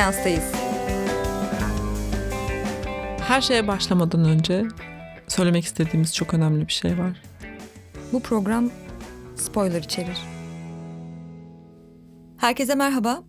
seanstayız. Her şeye başlamadan önce söylemek istediğimiz çok önemli bir şey var. Bu program spoiler içerir. Herkese merhaba.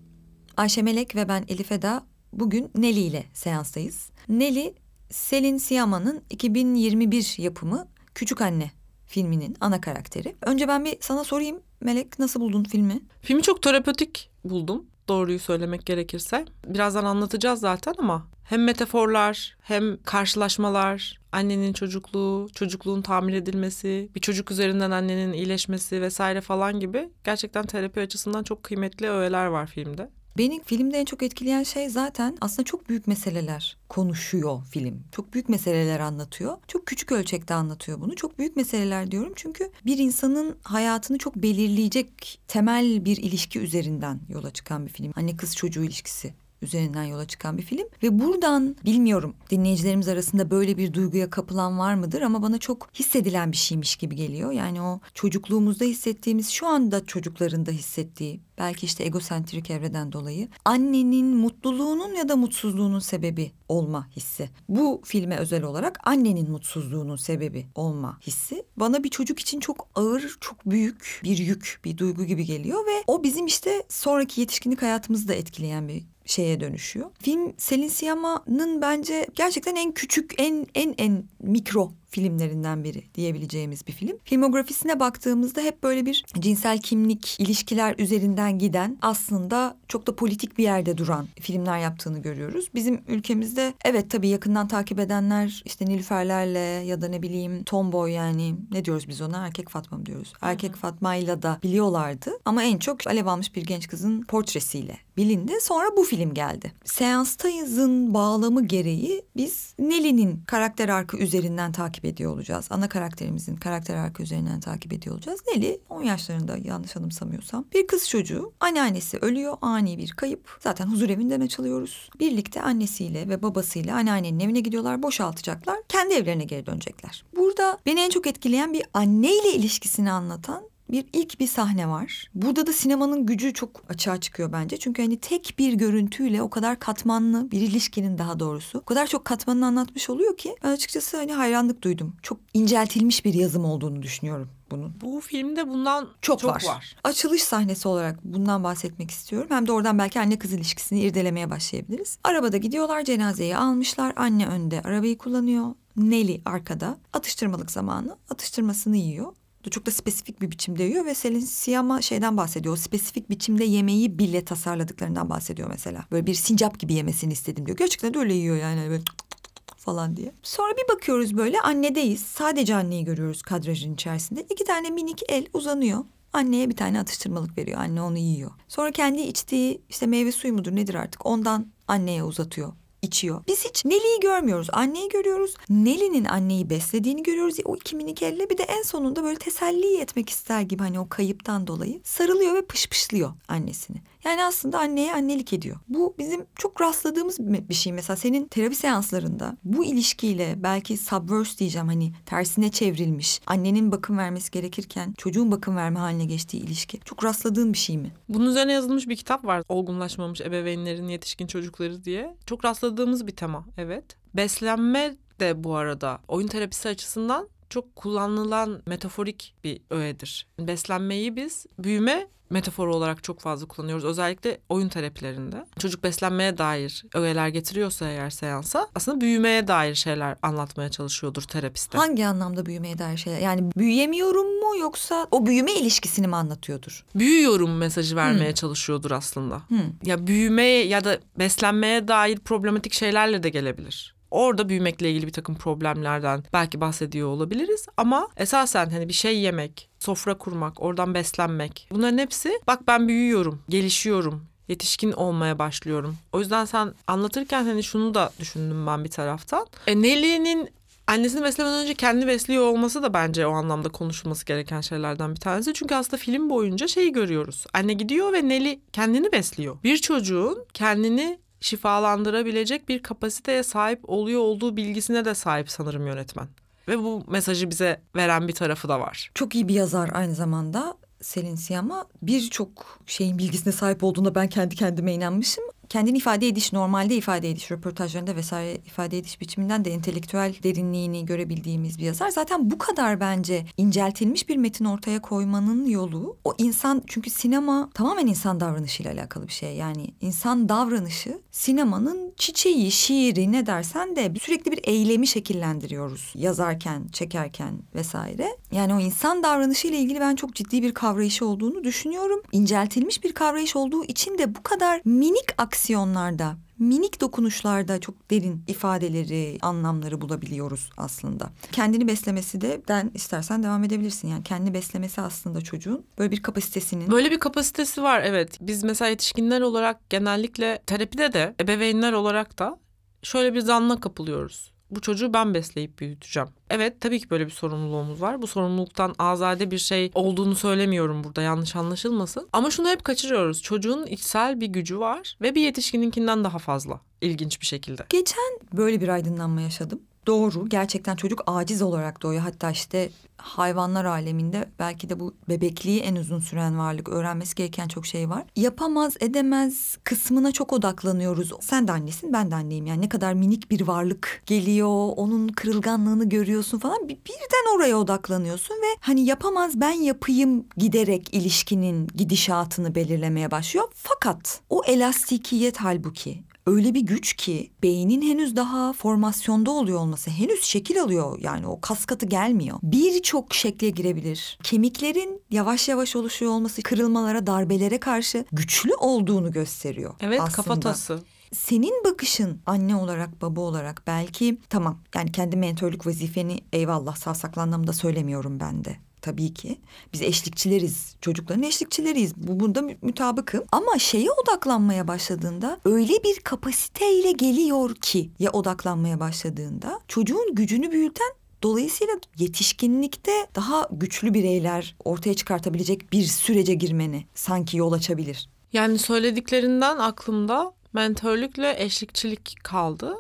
Ayşe Melek ve ben Elif Eda bugün Nelly ile seanstayız. Nelly, Selin Siama'nın 2021 yapımı Küçük Anne filminin ana karakteri. Önce ben bir sana sorayım Melek nasıl buldun filmi? Filmi çok terapötik buldum. Doğruyu söylemek gerekirse. Birazdan anlatacağız zaten ama hem metaforlar hem karşılaşmalar, annenin çocukluğu, çocukluğun tamir edilmesi, bir çocuk üzerinden annenin iyileşmesi vesaire falan gibi gerçekten terapi açısından çok kıymetli öğeler var filmde. Beni filmde en çok etkileyen şey zaten aslında çok büyük meseleler konuşuyor film. Çok büyük meseleler anlatıyor. Çok küçük ölçekte anlatıyor bunu. Çok büyük meseleler diyorum çünkü bir insanın hayatını çok belirleyecek temel bir ilişki üzerinden yola çıkan bir film. Anne kız çocuğu ilişkisi üzerinden yola çıkan bir film. Ve buradan bilmiyorum dinleyicilerimiz arasında böyle bir duyguya kapılan var mıdır ama bana çok hissedilen bir şeymiş gibi geliyor. Yani o çocukluğumuzda hissettiğimiz şu anda çocukların da hissettiği belki işte egosentrik evreden dolayı annenin mutluluğunun ya da mutsuzluğunun sebebi olma hissi. Bu filme özel olarak annenin mutsuzluğunun sebebi olma hissi bana bir çocuk için çok ağır, çok büyük bir yük, bir duygu gibi geliyor ve o bizim işte sonraki yetişkinlik hayatımızı da etkileyen bir şeye dönüşüyor. Film Selin Siama'nın bence gerçekten en küçük, en en en mikro filmlerinden biri diyebileceğimiz bir film. Filmografisine baktığımızda hep böyle bir cinsel kimlik, ilişkiler üzerinden giden aslında çok da politik bir yerde duran filmler yaptığını görüyoruz. Bizim ülkemizde evet tabii yakından takip edenler işte Nilüferlerle ya da ne bileyim Tomboy yani ne diyoruz biz ona erkek Fatma mı diyoruz? Erkek Fatma'yla da biliyorlardı ama en çok alev almış bir genç kızın portresiyle bilindi. Sonra bu film geldi. Seanstayız'ın bağlamı gereği biz Nelly'nin karakter arkı üzerinden takip ediyor olacağız. Ana karakterimizin karakter arkı üzerinden takip ediyor olacağız. Nelly 10 yaşlarında yanlış anımsamıyorsam bir kız çocuğu anneannesi ölüyor ani bir kayıp. Zaten huzur evinden açılıyoruz. Birlikte annesiyle ve babasıyla anneannenin evine gidiyorlar boşaltacaklar. Kendi evlerine geri dönecekler. Burada beni en çok etkileyen bir anneyle ilişkisini anlatan bir ilk bir sahne var. Burada da sinemanın gücü çok açığa çıkıyor bence. Çünkü hani tek bir görüntüyle o kadar katmanlı bir ilişkinin daha doğrusu o kadar çok katmanını anlatmış oluyor ki ben açıkçası hani hayranlık duydum. Çok inceltilmiş bir yazım olduğunu düşünüyorum bunun. Bu filmde bundan Çok, çok, var. var. Açılış sahnesi olarak bundan bahsetmek istiyorum. Hem de oradan belki anne kız ilişkisini irdelemeye başlayabiliriz. Arabada gidiyorlar cenazeyi almışlar. Anne önde arabayı kullanıyor. Nelly arkada. Atıştırmalık zamanı. Atıştırmasını yiyor çok da spesifik bir biçimde yiyor ve Selin Siyama şeyden bahsediyor. O spesifik biçimde yemeği bile tasarladıklarından bahsediyor mesela. Böyle bir sincap gibi yemesini istedim diyor. Gerçekten de öyle yiyor yani böyle falan diye. Sonra bir bakıyoruz böyle annedeyiz. Sadece anneyi görüyoruz kadrajın içerisinde. İki tane minik el uzanıyor. Anneye bir tane atıştırmalık veriyor. Anne onu yiyor. Sonra kendi içtiği işte meyve suyu mudur nedir artık ondan anneye uzatıyor içiyor. Biz hiç Nelly'yi görmüyoruz. Anneyi görüyoruz. Nelly'nin anneyi beslediğini görüyoruz. O iki minik elle bir de en sonunda böyle teselli etmek ister gibi hani o kayıptan dolayı sarılıyor ve pışpışlıyor annesini. Yani aslında anneye annelik ediyor. Bu bizim çok rastladığımız bir şey. Mesela senin terapi seanslarında bu ilişkiyle belki subverse diyeceğim hani tersine çevrilmiş. Annenin bakım vermesi gerekirken çocuğun bakım verme haline geçtiği ilişki. Çok rastladığın bir şey mi? Bunun üzerine yazılmış bir kitap var. Olgunlaşmamış ebeveynlerin yetişkin çocukları diye. Çok rastladığımız bir tema evet. Beslenme de bu arada oyun terapisi açısından çok kullanılan metaforik bir öğedir. Beslenmeyi biz büyüme metaforu olarak çok fazla kullanıyoruz. Özellikle oyun terapilerinde. Çocuk beslenmeye dair öğeler getiriyorsa eğer seansa aslında büyümeye dair şeyler anlatmaya çalışıyordur terapiste. Hangi anlamda büyümeye dair şeyler? Yani büyüyemiyorum mu yoksa o büyüme ilişkisini mi anlatıyordur? Büyüyorum mesajı vermeye hmm. çalışıyordur aslında. Hmm. Ya büyümeye ya da beslenmeye dair problematik şeylerle de gelebilir orada büyümekle ilgili bir takım problemlerden belki bahsediyor olabiliriz ama esasen hani bir şey yemek, sofra kurmak, oradan beslenmek bunların hepsi bak ben büyüyorum, gelişiyorum, yetişkin olmaya başlıyorum. O yüzden sen anlatırken hani şunu da düşündüm ben bir taraftan. E, Nelly'nin annesini beslemeden önce kendini besliyor olması da bence o anlamda konuşulması gereken şeylerden bir tanesi. Çünkü aslında film boyunca şeyi görüyoruz. Anne gidiyor ve Nelly kendini besliyor. Bir çocuğun kendini şifalandırabilecek bir kapasiteye sahip oluyor olduğu bilgisine de sahip sanırım yönetmen. Ve bu mesajı bize veren bir tarafı da var. Çok iyi bir yazar aynı zamanda Selin Siyama. Birçok şeyin bilgisine sahip olduğunda ben kendi kendime inanmışım. Kendini ifade ediş, normalde ifade ediş, röportajlarında vesaire ifade ediş biçiminden de entelektüel derinliğini görebildiğimiz bir yazar. Zaten bu kadar bence inceltilmiş bir metin ortaya koymanın yolu o insan çünkü sinema tamamen insan davranışıyla alakalı bir şey. Yani insan davranışı sinemanın çiçeği, şiiri ne dersen de sürekli bir eylemi şekillendiriyoruz yazarken, çekerken vesaire. Yani o insan davranışı ile ilgili ben çok ciddi bir kavrayışı olduğunu düşünüyorum. İnceltilmiş bir kavrayış olduğu için de bu kadar minik aksiyonlarda minik dokunuşlarda çok derin ifadeleri, anlamları bulabiliyoruz aslında. Kendini beslemesi de ben istersen devam edebilirsin. Yani kendini beslemesi aslında çocuğun böyle bir kapasitesinin. Böyle bir kapasitesi var evet. Biz mesela yetişkinler olarak genellikle terapide de ebeveynler olarak da şöyle bir zanla kapılıyoruz bu çocuğu ben besleyip büyüteceğim. Evet tabii ki böyle bir sorumluluğumuz var. Bu sorumluluktan azade bir şey olduğunu söylemiyorum burada yanlış anlaşılmasın. Ama şunu hep kaçırıyoruz. Çocuğun içsel bir gücü var ve bir yetişkininkinden daha fazla ilginç bir şekilde. Geçen böyle bir aydınlanma yaşadım. Doğru gerçekten çocuk aciz olarak doğuyor. Hatta işte hayvanlar aleminde belki de bu bebekliği en uzun süren varlık. Öğrenmesi gereken çok şey var. Yapamaz edemez kısmına çok odaklanıyoruz. Sen de annesin ben de anneyim. Yani ne kadar minik bir varlık geliyor. Onun kırılganlığını görüyorsun falan. Birden oraya odaklanıyorsun ve hani yapamaz ben yapayım giderek ilişkinin gidişatını belirlemeye başlıyor. Fakat o elastikiyet halbuki öyle bir güç ki beynin henüz daha formasyonda oluyor olması, henüz şekil alıyor yani o kas katı gelmiyor. Birçok şekle girebilir. Kemiklerin yavaş yavaş oluşuyor olması kırılmalara, darbelere karşı güçlü olduğunu gösteriyor. Evet aslında. kafatası senin bakışın anne olarak baba olarak belki tamam yani kendi mentörlük vazifeni eyvallah savsaklı anlamda söylemiyorum ben de tabii ki. Biz eşlikçileriz. Çocukların eşlikçileriyiz. Bu bunda mütabıkım. Ama şeye odaklanmaya başladığında öyle bir kapasiteyle geliyor ki ya odaklanmaya başladığında çocuğun gücünü büyüten Dolayısıyla yetişkinlikte daha güçlü bireyler ortaya çıkartabilecek bir sürece girmeni sanki yol açabilir. Yani söylediklerinden aklımda mentörlükle eşlikçilik kaldı.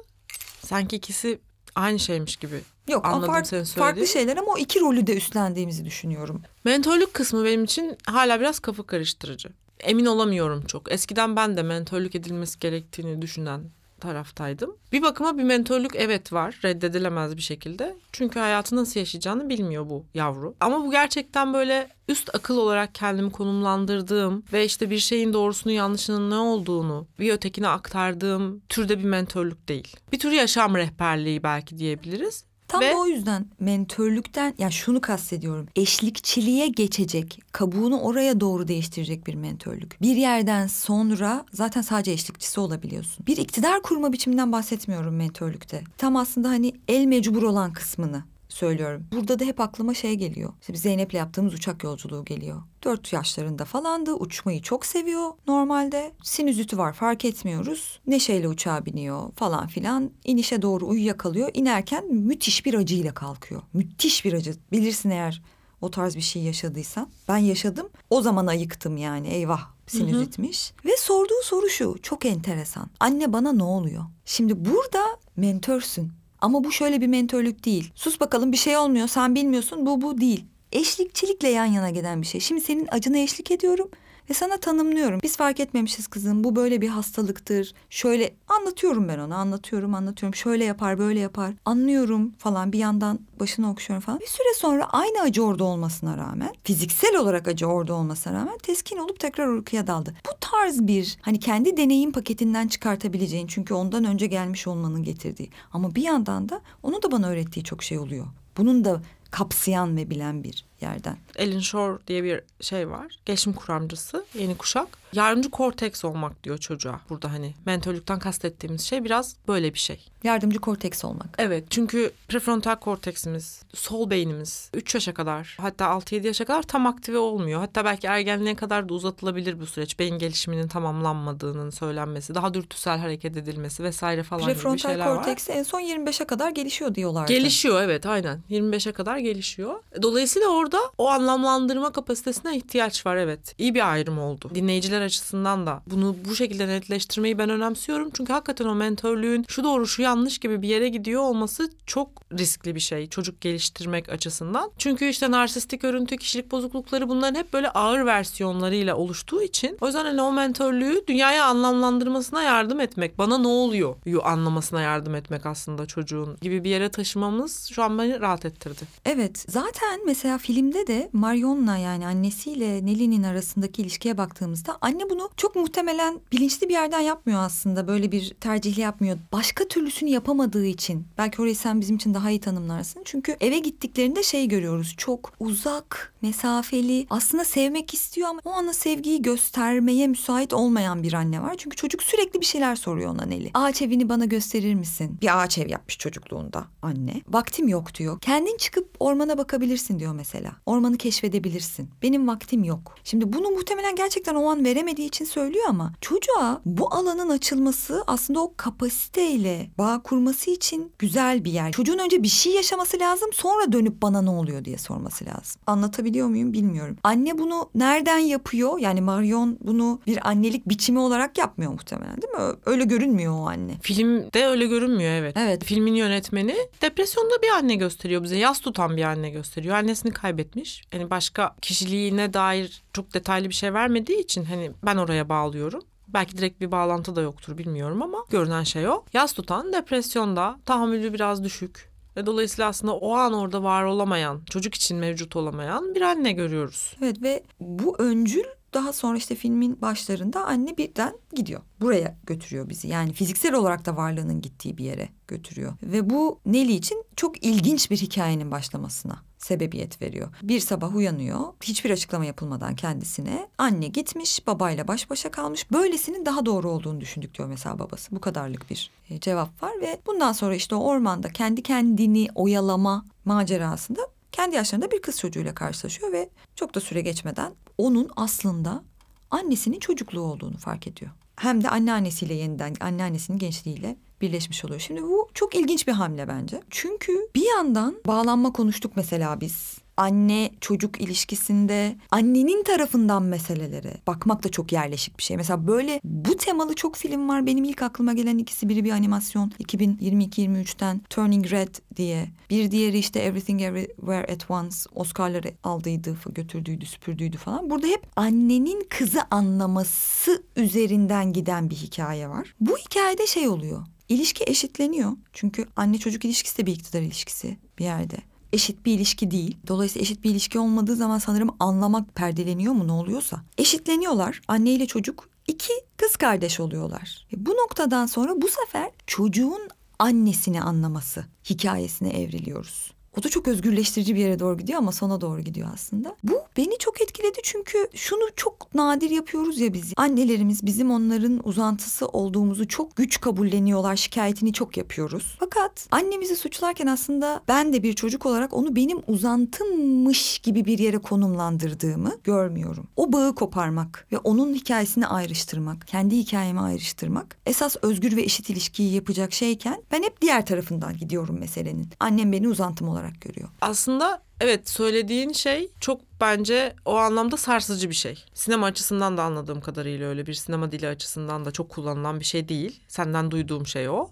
Sanki ikisi aynı şeymiş gibi Yok Anladım senin farklı şeyler ama o iki rolü de üstlendiğimizi düşünüyorum. Mentörlük kısmı benim için hala biraz kafa karıştırıcı. Emin olamıyorum çok. Eskiden ben de mentörlük edilmesi gerektiğini düşünen taraftaydım. Bir bakıma bir mentörlük evet var reddedilemez bir şekilde. Çünkü hayatı nasıl yaşayacağını bilmiyor bu yavru. Ama bu gerçekten böyle üst akıl olarak kendimi konumlandırdığım ve işte bir şeyin doğrusunu yanlışının ne olduğunu bir ötekine aktardığım türde bir mentörlük değil. Bir tür yaşam rehberliği belki diyebiliriz. Tam Ve... da o yüzden mentörlükten ya şunu kastediyorum. Eşlikçiliğe geçecek, kabuğunu oraya doğru değiştirecek bir mentörlük. Bir yerden sonra zaten sadece eşlikçisi olabiliyorsun. Bir iktidar kurma biçiminden bahsetmiyorum mentörlükte. Tam aslında hani el mecbur olan kısmını söylüyorum. Burada da hep aklıma şey geliyor. İşte Zeynep'le yaptığımız uçak yolculuğu geliyor. Dört yaşlarında falandı. Uçmayı çok seviyor normalde. Sinüzütü var fark etmiyoruz. Neşeyle uçağa biniyor falan filan. İnişe doğru uyuyakalıyor. İnerken müthiş bir acıyla kalkıyor. Müthiş bir acı. Bilirsin eğer o tarz bir şey yaşadıysan. Ben yaşadım. O zaman ayıktım yani eyvah sinüzitmiş. Ve sorduğu soru şu çok enteresan. Anne bana ne oluyor? Şimdi burada mentörsün. Ama bu şöyle bir mentörlük değil. Sus bakalım bir şey olmuyor sen bilmiyorsun bu bu değil. Eşlikçilikle yan yana giden bir şey. Şimdi senin acına eşlik ediyorum ve sana tanımlıyorum. Biz fark etmemişiz kızım bu böyle bir hastalıktır. Şöyle anlatıyorum ben ona anlatıyorum anlatıyorum. Şöyle yapar böyle yapar anlıyorum falan bir yandan başını okşuyorum falan. Bir süre sonra aynı acı orada olmasına rağmen fiziksel olarak acı orada olmasına rağmen teskin olup tekrar uykuya daldı. Bu tarz bir hani kendi deneyim paketinden çıkartabileceğin çünkü ondan önce gelmiş olmanın getirdiği. Ama bir yandan da onu da bana öğrettiği çok şey oluyor. Bunun da kapsayan ve bilen bir yerden. Ellen Shore diye bir şey var. Gelişim kuramcısı, yeni kuşak. Yardımcı korteks olmak diyor çocuğa. Burada hani mentörlükten kastettiğimiz şey biraz böyle bir şey. Yardımcı korteks olmak. Evet çünkü prefrontal korteksimiz, sol beynimiz 3 yaşa kadar hatta 6-7 yaşa kadar tam aktive olmuyor. Hatta belki ergenliğe kadar da uzatılabilir bu süreç. Beyin gelişiminin tamamlanmadığının söylenmesi, daha dürtüsel hareket edilmesi vesaire falan prefrontal gibi şeyler var. Prefrontal korteks en son 25'e kadar gelişiyor diyorlar. Gelişiyor evet aynen 25'e kadar gelişiyor. Dolayısıyla orada orada o anlamlandırma kapasitesine ihtiyaç var evet. İyi bir ayrım oldu. Dinleyiciler açısından da bunu bu şekilde netleştirmeyi ben önemsiyorum. Çünkü hakikaten o mentörlüğün şu doğru şu yanlış gibi bir yere gidiyor olması çok riskli bir şey çocuk geliştirmek açısından. Çünkü işte narsistik örüntü, kişilik bozuklukları bunların hep böyle ağır versiyonlarıyla oluştuğu için o yüzden hani o mentörlüğü dünyaya anlamlandırmasına yardım etmek, bana ne oluyor yu anlamasına yardım etmek aslında çocuğun gibi bir yere taşımamız şu an beni rahat ettirdi. Evet zaten mesela filmde de Marion'la yani annesiyle Nelly'nin arasındaki ilişkiye baktığımızda anne bunu çok muhtemelen bilinçli bir yerden yapmıyor aslında. Böyle bir tercihli yapmıyor. Başka türlüsünü yapamadığı için. Belki orayı sen bizim için daha iyi tanımlarsın. Çünkü eve gittiklerinde şey görüyoruz. Çok uzak, mesafeli, aslında sevmek istiyor ama o ana sevgiyi göstermeye müsait olmayan bir anne var. Çünkü çocuk sürekli bir şeyler soruyor ona Nelly. Ağaç evini bana gösterir misin? Bir ağaç ev yapmış çocukluğunda anne. Vaktim yok diyor. Kendin çıkıp ormana bakabilirsin diyor mesela. Ormanı keşfedebilirsin. Benim vaktim yok. Şimdi bunu muhtemelen gerçekten o an veremediği için söylüyor ama çocuğa bu alanın açılması aslında o kapasiteyle bağ kurması için güzel bir yer. Çocuğun önce bir şey yaşaması lazım sonra dönüp bana ne oluyor diye sorması lazım. Anlatabiliyor muyum bilmiyorum. Anne bunu nereden yapıyor? Yani Marion bunu bir annelik biçimi olarak yapmıyor muhtemelen değil mi? Öyle görünmüyor o anne. Filmde öyle görünmüyor evet. Evet. Filmin yönetmeni depresyonda bir anne gösteriyor bize. Yas tutan bir anne gösteriyor. Annesini kaybetmiş. Yani başka kişiliğine dair çok detaylı bir şey vermediği için hani ben oraya bağlıyorum. Belki direkt bir bağlantı da yoktur bilmiyorum ama görünen şey o. Yas tutan depresyonda tahammülü biraz düşük. Ve dolayısıyla aslında o an orada var olamayan, çocuk için mevcut olamayan bir anne görüyoruz. Evet ve bu öncül daha sonra işte filmin başlarında anne birden gidiyor. Buraya götürüyor bizi. Yani fiziksel olarak da varlığının gittiği bir yere götürüyor. Ve bu Nelly için çok ilginç bir hikayenin başlamasına sebebiyet veriyor. Bir sabah uyanıyor. Hiçbir açıklama yapılmadan kendisine. Anne gitmiş, babayla baş başa kalmış. Böylesinin daha doğru olduğunu düşündük diyor mesela babası. Bu kadarlık bir e, cevap var ve bundan sonra işte o ormanda kendi kendini oyalama macerasında kendi yaşlarında bir kız çocuğuyla karşılaşıyor ve çok da süre geçmeden onun aslında annesinin çocukluğu olduğunu fark ediyor. Hem de anneannesiyle yeniden anneannesinin gençliğiyle birleşmiş oluyor. Şimdi bu çok ilginç bir hamle bence. Çünkü bir yandan bağlanma konuştuk mesela biz anne çocuk ilişkisinde annenin tarafından meselelere bakmak da çok yerleşik bir şey. Mesela böyle bu temalı çok film var. Benim ilk aklıma gelen ikisi biri bir animasyon 2022-23'ten Turning Red diye. Bir diğeri işte Everything Everywhere at Once Oscar'ları aldıydı, götürdüydü, süpürdüydü falan. Burada hep annenin kızı anlaması üzerinden giden bir hikaye var. Bu hikayede şey oluyor. İlişki eşitleniyor. Çünkü anne çocuk ilişkisi de bir iktidar ilişkisi bir yerde eşit bir ilişki değil. Dolayısıyla eşit bir ilişki olmadığı zaman sanırım anlamak perdeleniyor mu ne oluyorsa. Eşitleniyorlar. Anne ile çocuk iki kız kardeş oluyorlar. Ve bu noktadan sonra bu sefer çocuğun annesini anlaması hikayesine evriliyoruz. O da çok özgürleştirici bir yere doğru gidiyor ama sona doğru gidiyor aslında. Bu beni çok etkiledi çünkü şunu çok nadir yapıyoruz ya biz. Annelerimiz bizim onların uzantısı olduğumuzu çok güç kabulleniyorlar. Şikayetini çok yapıyoruz. Fakat annemizi suçlarken aslında ben de bir çocuk olarak onu benim uzantımmış gibi bir yere konumlandırdığımı görmüyorum. O bağı koparmak ve onun hikayesini ayrıştırmak, kendi hikayemi ayrıştırmak esas özgür ve eşit ilişkiyi yapacak şeyken ben hep diğer tarafından gidiyorum meselenin. Annem beni uzantım olarak olarak görüyor. Aslında evet söylediğin şey çok bence o anlamda sarsıcı bir şey. Sinema açısından da anladığım kadarıyla öyle bir sinema dili açısından da çok kullanılan bir şey değil. Senden duyduğum şey o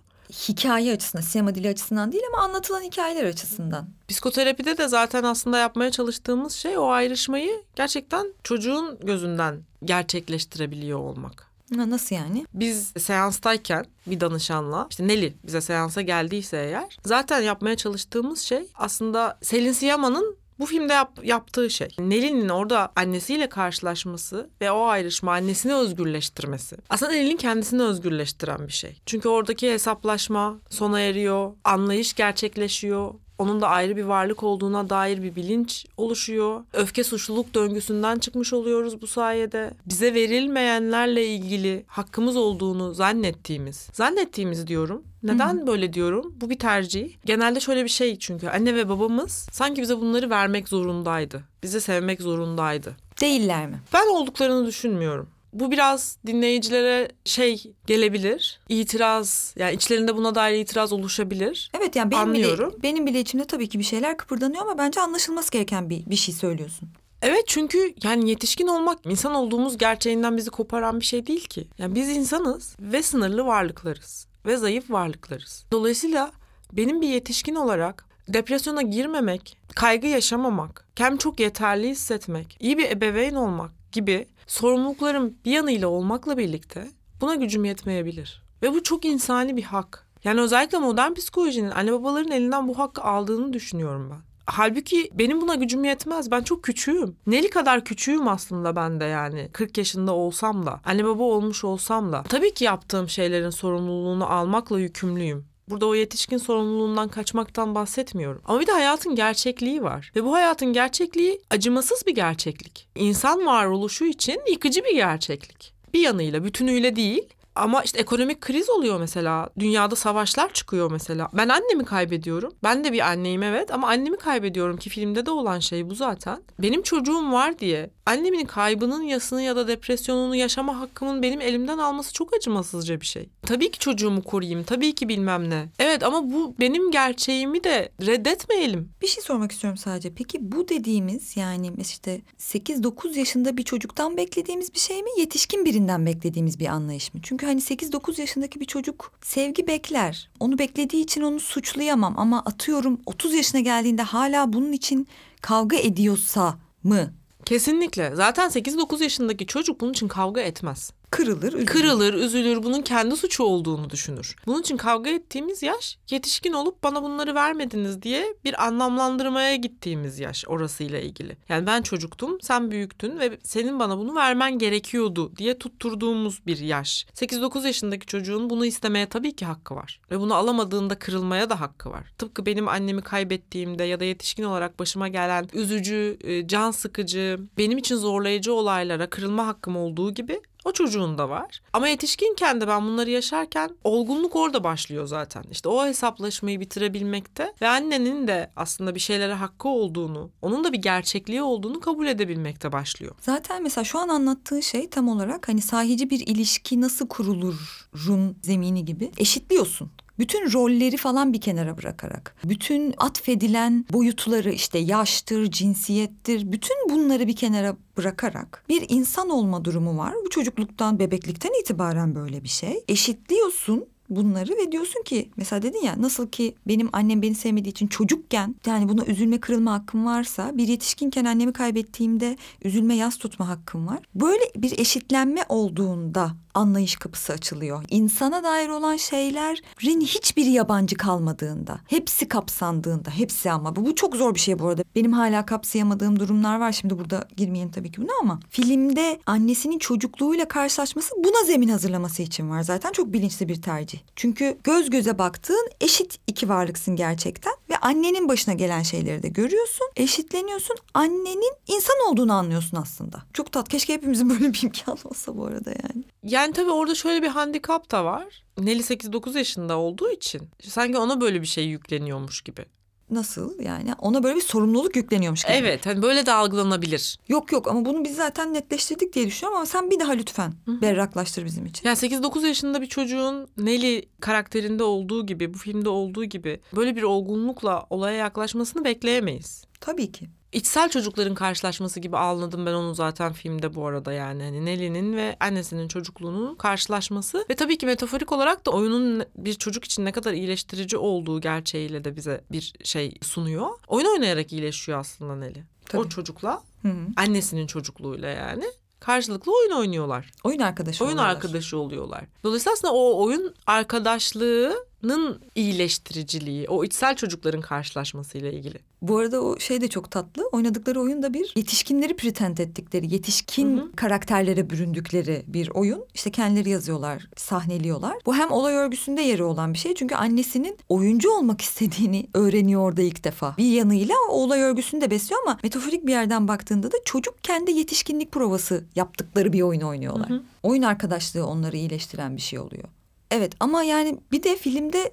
hikaye açısından, sinema dili açısından değil ama anlatılan hikayeler açısından. Psikoterapide de zaten aslında yapmaya çalıştığımız şey o ayrışmayı gerçekten çocuğun gözünden gerçekleştirebiliyor olmak. Nasıl yani? Biz seanstayken bir danışanla işte Neli bize seansa geldiyse eğer zaten yapmaya çalıştığımız şey aslında Selin Siyaman'ın bu filmde yap, yaptığı şey. Nelly'nin orada annesiyle karşılaşması ve o ayrışma annesini özgürleştirmesi. Aslında Nelly'nin kendisini özgürleştiren bir şey. Çünkü oradaki hesaplaşma sona eriyor, anlayış gerçekleşiyor onun da ayrı bir varlık olduğuna dair bir bilinç oluşuyor. Öfke suçluluk döngüsünden çıkmış oluyoruz bu sayede. Bize verilmeyenlerle ilgili hakkımız olduğunu zannettiğimiz, zannettiğimiz diyorum. Neden Hı-hı. böyle diyorum? Bu bir tercih. Genelde şöyle bir şey çünkü anne ve babamız sanki bize bunları vermek zorundaydı. Bizi sevmek zorundaydı. Değiller mi? Ben olduklarını düşünmüyorum. Bu biraz dinleyicilere şey gelebilir. İtiraz yani içlerinde buna dair itiraz oluşabilir. Evet yani benim Anlıyorum. bile benim bile içimde tabii ki bir şeyler kıpırdanıyor ama bence anlaşılması gereken bir bir şey söylüyorsun. Evet çünkü yani yetişkin olmak insan olduğumuz gerçeğinden bizi koparan bir şey değil ki. Yani biz insanız ve sınırlı varlıklarız ve zayıf varlıklarız. Dolayısıyla benim bir yetişkin olarak depresyona girmemek, kaygı yaşamamak, kendimi çok yeterli hissetmek, iyi bir ebeveyn olmak gibi sorumluluklarım bir yanıyla olmakla birlikte buna gücüm yetmeyebilir. Ve bu çok insani bir hak. Yani özellikle modern psikolojinin anne babaların elinden bu hakkı aldığını düşünüyorum ben. Halbuki benim buna gücüm yetmez. Ben çok küçüğüm. Neli kadar küçüğüm aslında ben de yani. 40 yaşında olsam da, anne baba olmuş olsam da. Tabii ki yaptığım şeylerin sorumluluğunu almakla yükümlüyüm. Burada o yetişkin sorumluluğundan kaçmaktan bahsetmiyorum. Ama bir de hayatın gerçekliği var. Ve bu hayatın gerçekliği acımasız bir gerçeklik. İnsan varoluşu için yıkıcı bir gerçeklik. Bir yanıyla, bütünüyle değil ama işte ekonomik kriz oluyor mesela. Dünyada savaşlar çıkıyor mesela. Ben annemi kaybediyorum. Ben de bir anneyim evet ama annemi kaybediyorum ki filmde de olan şey bu zaten. Benim çocuğum var diye annemin kaybının yasını ya da depresyonunu yaşama hakkımın benim elimden alması çok acımasızca bir şey. Tabii ki çocuğumu koruyayım. Tabii ki bilmem ne. Evet ama bu benim gerçeğimi de reddetmeyelim. Bir şey sormak istiyorum sadece. Peki bu dediğimiz yani işte 8-9 yaşında bir çocuktan beklediğimiz bir şey mi? Yetişkin birinden beklediğimiz bir anlayış mı? Çünkü hani 8-9 yaşındaki bir çocuk sevgi bekler. Onu beklediği için onu suçlayamam ama atıyorum 30 yaşına geldiğinde hala bunun için kavga ediyorsa mı? Kesinlikle. Zaten 8-9 yaşındaki çocuk bunun için kavga etmez. Kırılır, üzülür. Kırılır, üzülür, bunun kendi suçu olduğunu düşünür. Bunun için kavga ettiğimiz yaş yetişkin olup bana bunları vermediniz diye bir anlamlandırmaya gittiğimiz yaş orasıyla ilgili. Yani ben çocuktum, sen büyüktün ve senin bana bunu vermen gerekiyordu diye tutturduğumuz bir yaş. 8-9 yaşındaki çocuğun bunu istemeye tabii ki hakkı var. Ve bunu alamadığında kırılmaya da hakkı var. Tıpkı benim annemi kaybettiğimde ya da yetişkin olarak başıma gelen üzücü, e, can sıkıcı, benim için zorlayıcı olaylara kırılma hakkım olduğu gibi o çocuğun da var. Ama yetişkinken de ben bunları yaşarken olgunluk orada başlıyor zaten. İşte o hesaplaşmayı bitirebilmekte ve annenin de aslında bir şeylere hakkı olduğunu, onun da bir gerçekliği olduğunu kabul edebilmekte başlıyor. Zaten mesela şu an anlattığın şey tam olarak hani sahici bir ilişki nasıl kurulurun zemini gibi eşitliyorsun bütün rolleri falan bir kenara bırakarak, bütün atfedilen boyutları işte yaştır, cinsiyettir, bütün bunları bir kenara bırakarak bir insan olma durumu var. Bu çocukluktan, bebeklikten itibaren böyle bir şey. Eşitliyorsun bunları ve diyorsun ki mesela dedin ya nasıl ki benim annem beni sevmediği için çocukken yani buna üzülme kırılma hakkım varsa bir yetişkinken annemi kaybettiğimde üzülme yas tutma hakkım var. Böyle bir eşitlenme olduğunda anlayış kapısı açılıyor. İnsana dair olan şeylerin hiçbiri yabancı kalmadığında, hepsi kapsandığında, hepsi ama bu, bu çok zor bir şey bu arada. Benim hala kapsayamadığım durumlar var. Şimdi burada girmeyelim tabii ki buna ama filmde annesinin çocukluğuyla karşılaşması buna zemin hazırlaması için var zaten. Çok bilinçli bir tercih. Çünkü göz göze baktığın eşit iki varlıksın gerçekten ve annenin başına gelen şeyleri de görüyorsun. Eşitleniyorsun. Annenin insan olduğunu anlıyorsun aslında. Çok tat. Keşke hepimizin böyle bir imkan olsa bu arada yani. Yani tabii orada şöyle bir handikap da var. Nelly 8-9 yaşında olduğu için sanki ona böyle bir şey yükleniyormuş gibi. Nasıl yani ona böyle bir sorumluluk yükleniyormuş gibi. Evet hani böyle de algılanabilir. Yok yok ama bunu biz zaten netleştirdik diye düşünüyorum ama sen bir daha lütfen Hı-hı. berraklaştır bizim için. Yani 8-9 yaşında bir çocuğun Nelly karakterinde olduğu gibi bu filmde olduğu gibi böyle bir olgunlukla olaya yaklaşmasını bekleyemeyiz. Tabii ki içsel çocukların karşılaşması gibi anladım ben onu zaten filmde bu arada yani. Hani Nelly'nin ve annesinin çocukluğunun karşılaşması ve tabii ki metaforik olarak da oyunun bir çocuk için ne kadar iyileştirici olduğu gerçeğiyle de bize bir şey sunuyor. Oyun oynayarak iyileşiyor aslında Nelly. Tabii. O çocukla, Hı-hı. annesinin çocukluğuyla yani karşılıklı oyun oynuyorlar. Oyun arkadaşı Oyun oluyorlar. arkadaşı oluyorlar. Dolayısıyla aslında o oyun arkadaşlığının iyileştiriciliği, o içsel çocukların karşılaşmasıyla ilgili. Bu arada o şey de çok tatlı. Oynadıkları oyun da bir yetişkinleri pretend ettikleri, yetişkin hı hı. karakterlere büründükleri bir oyun. İşte kendileri yazıyorlar, sahneliyorlar. Bu hem olay örgüsünde yeri olan bir şey. Çünkü annesinin oyuncu olmak istediğini öğreniyor orada ilk defa. Bir yanıyla o olay örgüsünü de besliyor ama metaforik bir yerden baktığında da çocuk kendi yetişkinlik provası yaptıkları bir oyun oynuyorlar. Hı hı. Oyun arkadaşlığı onları iyileştiren bir şey oluyor. Evet ama yani bir de filmde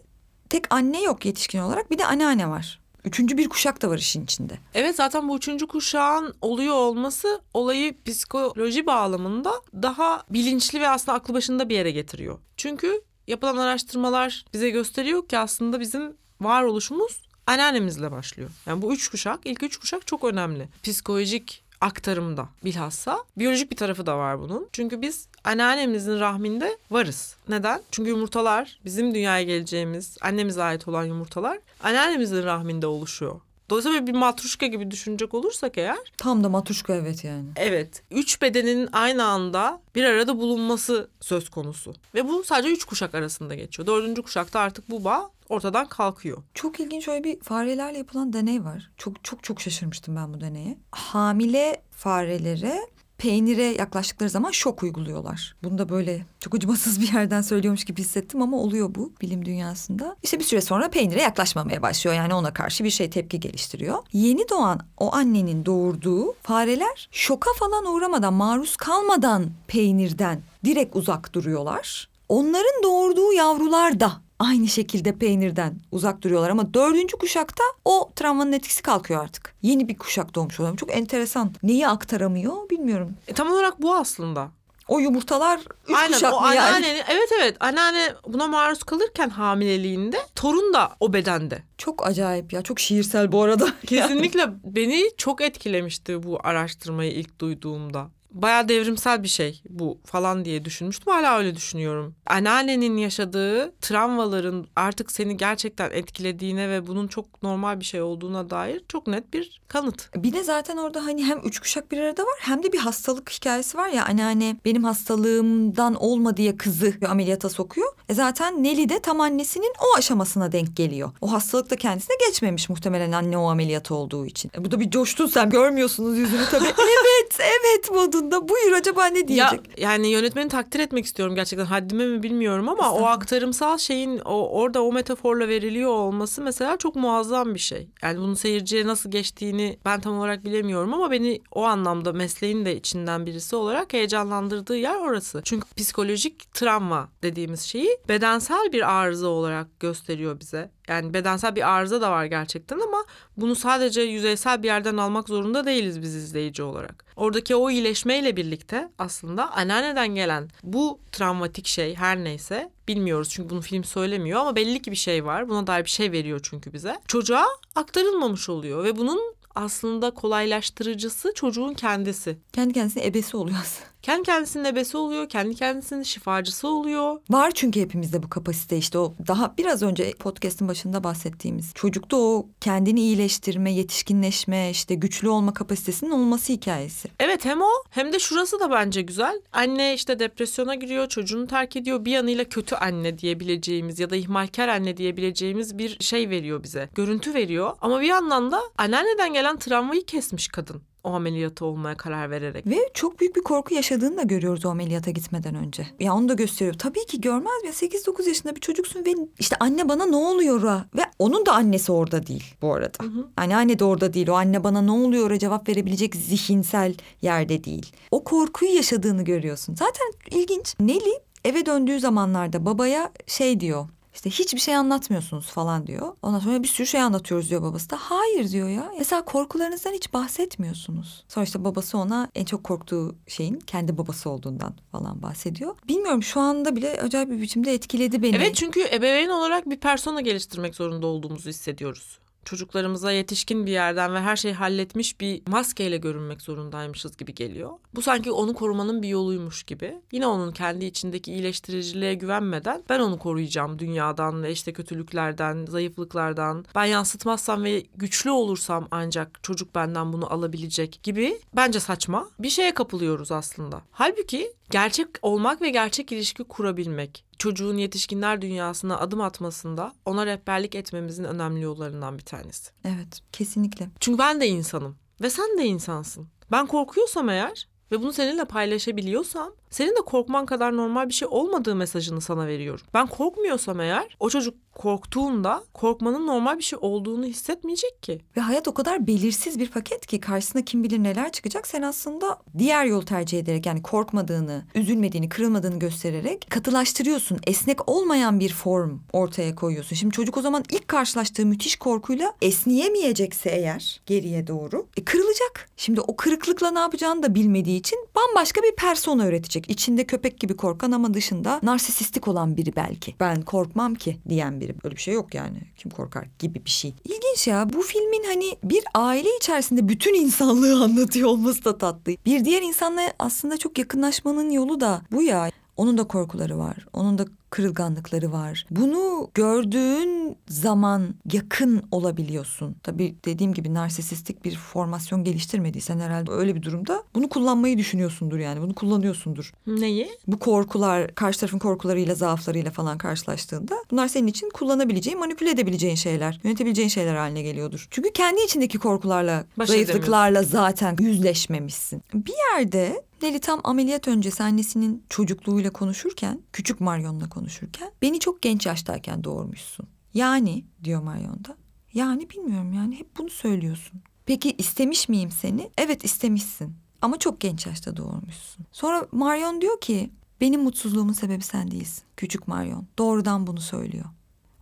tek anne yok yetişkin olarak bir de anneanne var. Üçüncü bir kuşak da var işin içinde. Evet zaten bu üçüncü kuşağın oluyor olması olayı psikoloji bağlamında daha bilinçli ve aslında aklı başında bir yere getiriyor. Çünkü yapılan araştırmalar bize gösteriyor ki aslında bizim varoluşumuz anneannemizle başlıyor. Yani bu üç kuşak, ilk üç kuşak çok önemli. Psikolojik aktarımda bilhassa. Biyolojik bir tarafı da var bunun. Çünkü biz anneannemizin rahminde varız. Neden? Çünkü yumurtalar bizim dünyaya geleceğimiz annemize ait olan yumurtalar anneannemizin rahminde oluşuyor. Dolayısıyla bir matruşka gibi düşünecek olursak eğer. Tam da matruşka evet yani. Evet. Üç bedenin aynı anda bir arada bulunması söz konusu. Ve bu sadece üç kuşak arasında geçiyor. Dördüncü kuşakta artık bu bağ ortadan kalkıyor. Çok ilginç şöyle bir farelerle yapılan deney var. Çok çok çok şaşırmıştım ben bu deneye. Hamile farelere peynire yaklaştıkları zaman şok uyguluyorlar. Bunu da böyle çok acımasız bir yerden söylüyormuş gibi hissettim ama oluyor bu bilim dünyasında. İşte bir süre sonra peynire yaklaşmamaya başlıyor. Yani ona karşı bir şey tepki geliştiriyor. Yeni doğan o annenin doğurduğu fareler şoka falan uğramadan, maruz kalmadan peynirden direkt uzak duruyorlar. Onların doğurduğu yavrular da aynı şekilde peynirden uzak duruyorlar ama dördüncü kuşakta o travmanın etkisi kalkıyor artık. Yeni bir kuşak doğmuş oluyor. Çok enteresan. Neyi aktaramıyor bilmiyorum. E, tam olarak bu aslında. O yumurtalar üç Aynen kuşak o mı yani? anneannenin evet evet anneanne buna maruz kalırken hamileliğinde torun da o bedende. Çok acayip ya. Çok şiirsel bu arada. Kesinlikle beni çok etkilemişti bu araştırmayı ilk duyduğumda. Bayağı devrimsel bir şey bu falan diye düşünmüştüm. Hala öyle düşünüyorum. Anneannenin yaşadığı travmaların artık seni gerçekten etkilediğine ve bunun çok normal bir şey olduğuna dair çok net bir kanıt. Bir de zaten orada hani hem üç kuşak bir arada var hem de bir hastalık hikayesi var ya anneanne benim hastalığımdan olma diye kızı ameliyata sokuyor. E zaten Neli de tam annesinin o aşamasına denk geliyor. O hastalık da kendisine geçmemiş muhtemelen anne o ameliyat olduğu için. E bu da bir coştun sen görmüyorsunuz yüzünü tabii. evet evet modunda buyur acaba ne diyecek? Ya, yani yönetmeni takdir etmek istiyorum gerçekten haddime mi bilmiyorum ama o aktarımsal şeyin o orada o metaforla veriliyor olması mesela çok muazzam bir şey. Yani bunun seyirciye nasıl geçtiğini ben tam olarak bilemiyorum ama beni o anlamda mesleğin de içinden birisi olarak heyecanlandırdığı yer orası. Çünkü psikolojik travma dediğimiz şeyi bedensel bir arıza olarak gösteriyor bize. Yani bedensel bir arıza da var gerçekten ama bunu sadece yüzeysel bir yerden almak zorunda değiliz biz izleyici olarak. Oradaki o iyileşmeyle birlikte aslında anneanneden gelen bu travmatik şey her neyse bilmiyoruz çünkü bunu film söylemiyor ama belli ki bir şey var. Buna dair bir şey veriyor çünkü bize. Çocuğa aktarılmamış oluyor ve bunun aslında kolaylaştırıcısı çocuğun kendisi. Kendi kendisine ebesi oluyor aslında. Kendi kendisinin ebesi oluyor, kendi kendisinin şifacısı oluyor. Var çünkü hepimizde bu kapasite işte o daha biraz önce podcast'ın başında bahsettiğimiz çocukta o kendini iyileştirme, yetişkinleşme, işte güçlü olma kapasitesinin olması hikayesi. Evet hem o hem de şurası da bence güzel. Anne işte depresyona giriyor, çocuğunu terk ediyor. Bir yanıyla kötü anne diyebileceğimiz ya da ihmalkar anne diyebileceğimiz bir şey veriyor bize. Görüntü veriyor. Ama bir yandan da anneanneden gelen travmayı kesmiş kadın o ameliyatı olmaya karar vererek. Ve çok büyük bir korku yaşadığını da görüyoruz o ameliyata gitmeden önce. Ya onu da gösteriyor. Tabii ki görmez mi? 8-9 yaşında bir çocuksun ve işte anne bana ne oluyor? Ve onun da annesi orada değil bu arada. Hı hı. Anneanne de orada değil. O anne bana ne oluyor? cevap verebilecek zihinsel yerde değil. O korkuyu yaşadığını görüyorsun. Zaten ilginç. Nelly eve döndüğü zamanlarda babaya şey diyor. İşte hiçbir şey anlatmıyorsunuz falan diyor. Ondan sonra bir sürü şey anlatıyoruz diyor babası da. Hayır diyor ya. Mesela korkularınızdan hiç bahsetmiyorsunuz. Sonra işte babası ona en çok korktuğu şeyin kendi babası olduğundan falan bahsediyor. Bilmiyorum şu anda bile acayip bir biçimde etkiledi beni. Evet çünkü ebeveyn olarak bir persona geliştirmek zorunda olduğumuzu hissediyoruz çocuklarımıza yetişkin bir yerden ve her şeyi halletmiş bir maskeyle görünmek zorundaymışız gibi geliyor. Bu sanki onu korumanın bir yoluymuş gibi. Yine onun kendi içindeki iyileştiriciliğe güvenmeden ben onu koruyacağım dünyadan ve işte kötülüklerden, zayıflıklardan. Ben yansıtmazsam ve güçlü olursam ancak çocuk benden bunu alabilecek gibi bence saçma bir şeye kapılıyoruz aslında. Halbuki gerçek olmak ve gerçek ilişki kurabilmek çocuğun yetişkinler dünyasına adım atmasında ona rehberlik etmemizin önemli yollarından bir tanesi. Evet, kesinlikle. Çünkü ben de insanım ve sen de insansın. Ben korkuyorsam eğer ve bunu seninle paylaşabiliyorsam senin de korkman kadar normal bir şey olmadığı mesajını sana veriyorum. Ben korkmuyorsam eğer o çocuk korktuğunda korkmanın normal bir şey olduğunu hissetmeyecek ki. Ve hayat o kadar belirsiz bir paket ki karşısına kim bilir neler çıkacak. Sen aslında diğer yol tercih ederek yani korkmadığını, üzülmediğini, kırılmadığını göstererek katılaştırıyorsun. Esnek olmayan bir form ortaya koyuyorsun. Şimdi çocuk o zaman ilk karşılaştığı müthiş korkuyla esneyemeyecekse eğer geriye doğru e, kırılacak. Şimdi o kırıklıkla ne yapacağını da bilmediği için bambaşka bir persona öğretecek. İçinde köpek gibi korkan ama dışında narsisistik olan biri belki. Ben korkmam ki diyen biri. Öyle bir şey yok yani. Kim korkar gibi bir şey. İlginç ya. Bu filmin hani bir aile içerisinde bütün insanlığı anlatıyor olması da tatlı. Bir diğer insanla aslında çok yakınlaşmanın yolu da bu ya. Onun da korkuları var. Onun da kırılganlıkları var. Bunu gördüğün zaman yakın olabiliyorsun. Tabii dediğim gibi narsisistik bir formasyon geliştirmediysen herhalde öyle bir durumda bunu kullanmayı düşünüyorsundur yani. Bunu kullanıyorsundur. Neyi? Bu korkular, karşı tarafın korkularıyla, zaaflarıyla falan karşılaştığında bunlar senin için kullanabileceğin, manipüle edebileceğin şeyler, yönetebileceğin şeyler haline geliyordur. Çünkü kendi içindeki korkularla, Baş zayıflıklarla zaten yüzleşmemişsin. Bir yerde Nelly tam ameliyat öncesi annesinin çocukluğuyla konuşurken, küçük Marion'la konuşurken beni çok genç yaştayken doğurmuşsun. Yani diyor Marion da. Yani bilmiyorum yani hep bunu söylüyorsun. Peki istemiş miyim seni? Evet istemişsin. Ama çok genç yaşta doğurmuşsun. Sonra Marion diyor ki benim mutsuzluğumun sebebi sen değilsin. Küçük Marion. Doğrudan bunu söylüyor.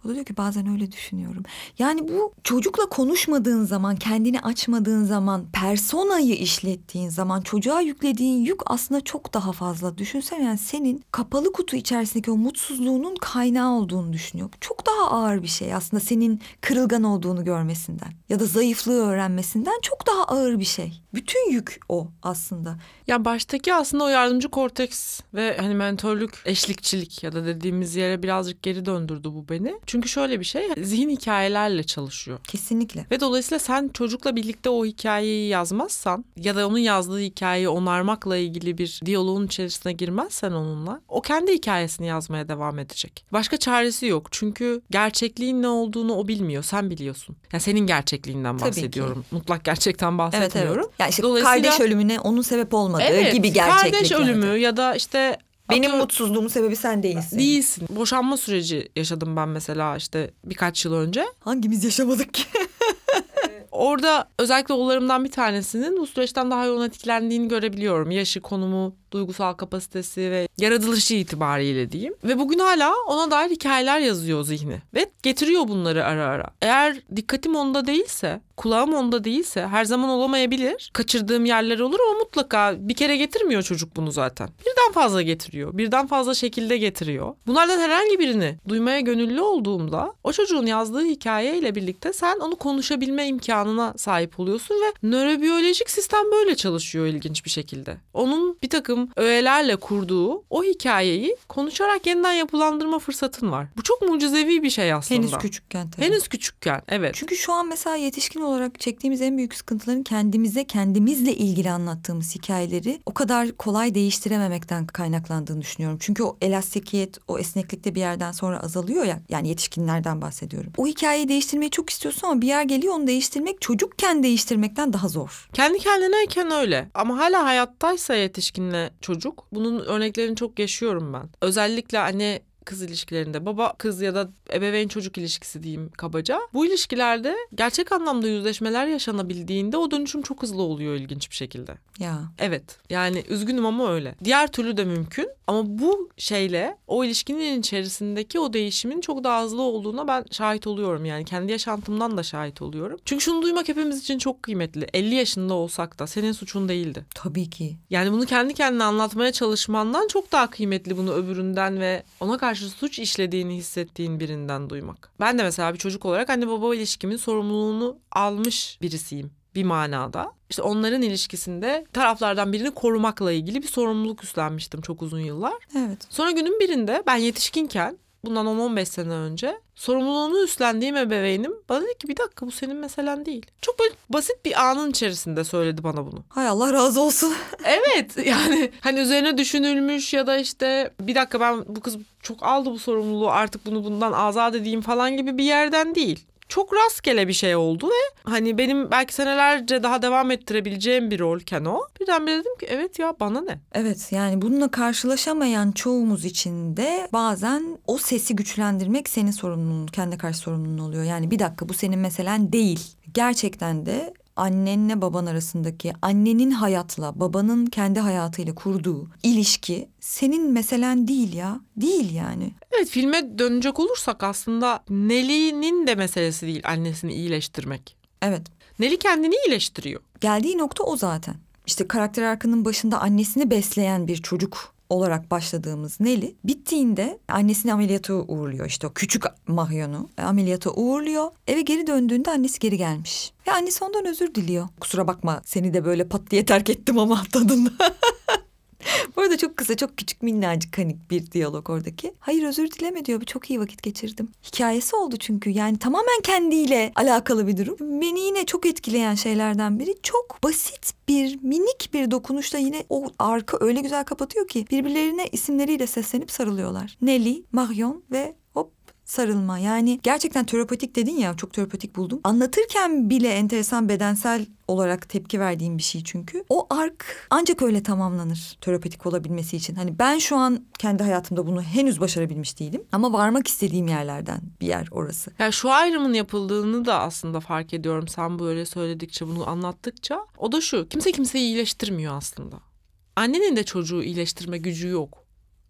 O da diyor ki bazen öyle düşünüyorum. Yani bu çocukla konuşmadığın zaman, kendini açmadığın zaman, personayı işlettiğin zaman çocuğa yüklediğin yük aslında çok daha fazla. Düşünsene yani senin kapalı kutu içerisindeki o mutsuzluğunun kaynağı olduğunu düşünüyor. Çok daha ağır bir şey aslında senin kırılgan olduğunu görmesinden ya da zayıflığı öğrenmesinden çok daha ağır bir şey. Bütün yük o aslında. Ya baştaki aslında o yardımcı korteks ve hani mentörlük, eşlikçilik ya da dediğimiz yere birazcık geri döndürdü bu beni. Çünkü şöyle bir şey zihin hikayelerle çalışıyor. Kesinlikle. Ve dolayısıyla sen çocukla birlikte o hikayeyi yazmazsan ya da onun yazdığı hikayeyi onarmakla ilgili bir diyaloğun içerisine girmezsen onunla o kendi hikayesini yazmaya devam edecek. Başka çaresi yok. Çünkü gerçekliğin ne olduğunu o bilmiyor. Sen biliyorsun. Yani senin gerçekliğinden Tabii bahsediyorum. ki. Mutlak gerçekten Evet bahsetmiyorum. evet. Yani işte Dolayısıyla- kardeş ölümüne onun sebep olmadığı Evet, gibi gerçeklik. kardeş ölümü ya da işte Benim atıyorum- mutsuzluğumun sebebi sen değilsin. Değilsin. Boşanma süreci yaşadım ben mesela işte birkaç yıl önce. Hangimiz yaşamadık ki? Orada özellikle oğullarımdan bir tanesinin bu süreçten daha yoğun etkilendiğini görebiliyorum. Yaşı, konumu, duygusal kapasitesi ve yaratılışı itibariyle diyeyim. Ve bugün hala ona dair hikayeler yazıyor zihni. Ve getiriyor bunları ara ara. Eğer dikkatim onda değilse, kulağım onda değilse her zaman olamayabilir. Kaçırdığım yerler olur ama mutlaka bir kere getirmiyor çocuk bunu zaten. Birden fazla getiriyor. Birden fazla şekilde getiriyor. Bunlardan herhangi birini duymaya gönüllü olduğumda o çocuğun yazdığı hikayeyle birlikte sen onu konuşabilme imkanına sahip oluyorsun ve nörobiyolojik sistem böyle çalışıyor ilginç bir şekilde. Onun bir takım öğelerle kurduğu o hikayeyi konuşarak yeniden yapılandırma fırsatın var. Bu çok mucizevi bir şey aslında. Henüz küçükken tabii. Henüz küçükken evet. Çünkü şu an mesela yetişkin olarak çektiğimiz en büyük sıkıntıların kendimize, kendimizle ilgili anlattığımız hikayeleri o kadar kolay değiştirememekten kaynaklandığını düşünüyorum. Çünkü o elastikiyet, o esneklik de bir yerden sonra azalıyor ya. Yani yetişkinlerden bahsediyorum. O hikayeyi değiştirmeyi çok istiyorsun ama bir yer geliyor onu değiştirmek çocukken değiştirmekten daha zor. Kendi kendineyken öyle. Ama hala hayattaysa yetişkinle çocuk. Bunun örneklerini çok yaşıyorum ben. Özellikle anne kız ilişkilerinde baba kız ya da ebeveyn çocuk ilişkisi diyeyim kabaca. Bu ilişkilerde gerçek anlamda yüzleşmeler yaşanabildiğinde o dönüşüm çok hızlı oluyor ilginç bir şekilde. Ya Evet yani üzgünüm ama öyle. Diğer türlü de mümkün ama bu şeyle o ilişkinin içerisindeki o değişimin çok daha hızlı olduğuna ben şahit oluyorum. Yani kendi yaşantımdan da şahit oluyorum. Çünkü şunu duymak hepimiz için çok kıymetli. 50 yaşında olsak da senin suçun değildi. tabii ki. Yani bunu kendi kendine anlatmaya çalışmandan çok daha kıymetli bunu öbüründen ve ona karşı suç işlediğini hissettiğin birinden duymak. Ben de mesela bir çocuk olarak anne baba ilişkimin sorumluluğunu almış birisiyim bir manada. İşte onların ilişkisinde taraflardan birini korumakla ilgili bir sorumluluk üstlenmiştim çok uzun yıllar. Evet. Sonra günün birinde ben yetişkinken bundan 10-15 sene önce sorumluluğunu üstlendiğim ebeveynim bana dedi ki bir dakika bu senin meselen değil. Çok böyle basit bir anın içerisinde söyledi bana bunu. Hay Allah razı olsun. Evet yani hani üzerine düşünülmüş ya da işte bir dakika ben bu kız çok aldı bu sorumluluğu artık bunu bundan azat edeyim falan gibi bir yerden değil. Çok rastgele bir şey oldu ve hani benim belki senelerce daha devam ettirebileceğim bir rolken o. Birdenbire dedim ki evet ya bana ne? Evet yani bununla karşılaşamayan çoğumuz için de bazen o sesi güçlendirmek senin sorumluluğun, kendi karşı sorumluluğun oluyor. Yani bir dakika bu senin meselen değil. Gerçekten de annenle baban arasındaki annenin hayatla babanın kendi hayatıyla kurduğu ilişki senin meselen değil ya. Değil yani. Evet filme dönecek olursak aslında Nelly'nin de meselesi değil annesini iyileştirmek. Evet. Nelly kendini iyileştiriyor. Geldiği nokta o zaten. İşte karakter arkının başında annesini besleyen bir çocuk olarak başladığımız Nelly bittiğinde annesini ameliyata uğurluyor işte o küçük Mahyon'u ameliyata uğurluyor. Eve geri döndüğünde annesi geri gelmiş. Ve annesi ondan özür diliyor. Kusura bakma seni de böyle pat diye terk ettim ama tadında. Bu arada çok kısa, çok küçük minnacık hani bir diyalog oradaki. Hayır özür dileme diyor. Çok iyi vakit geçirdim. Hikayesi oldu çünkü. Yani tamamen kendiyle alakalı bir durum. Beni yine çok etkileyen şeylerden biri çok basit bir minik bir dokunuşla yine o arka öyle güzel kapatıyor ki birbirlerine isimleriyle seslenip sarılıyorlar. Nelly, Marion ve sarılma. Yani gerçekten terapetik dedin ya çok terapetik buldum. Anlatırken bile enteresan bedensel olarak tepki verdiğim bir şey çünkü. O ark ancak öyle tamamlanır terapetik olabilmesi için. Hani ben şu an kendi hayatımda bunu henüz başarabilmiş değilim. Ama varmak istediğim yerlerden bir yer orası. Ya yani şu ayrımın yapıldığını da aslında fark ediyorum. Sen böyle söyledikçe bunu anlattıkça. O da şu kimse kimseyi iyileştirmiyor aslında. Annenin de çocuğu iyileştirme gücü yok.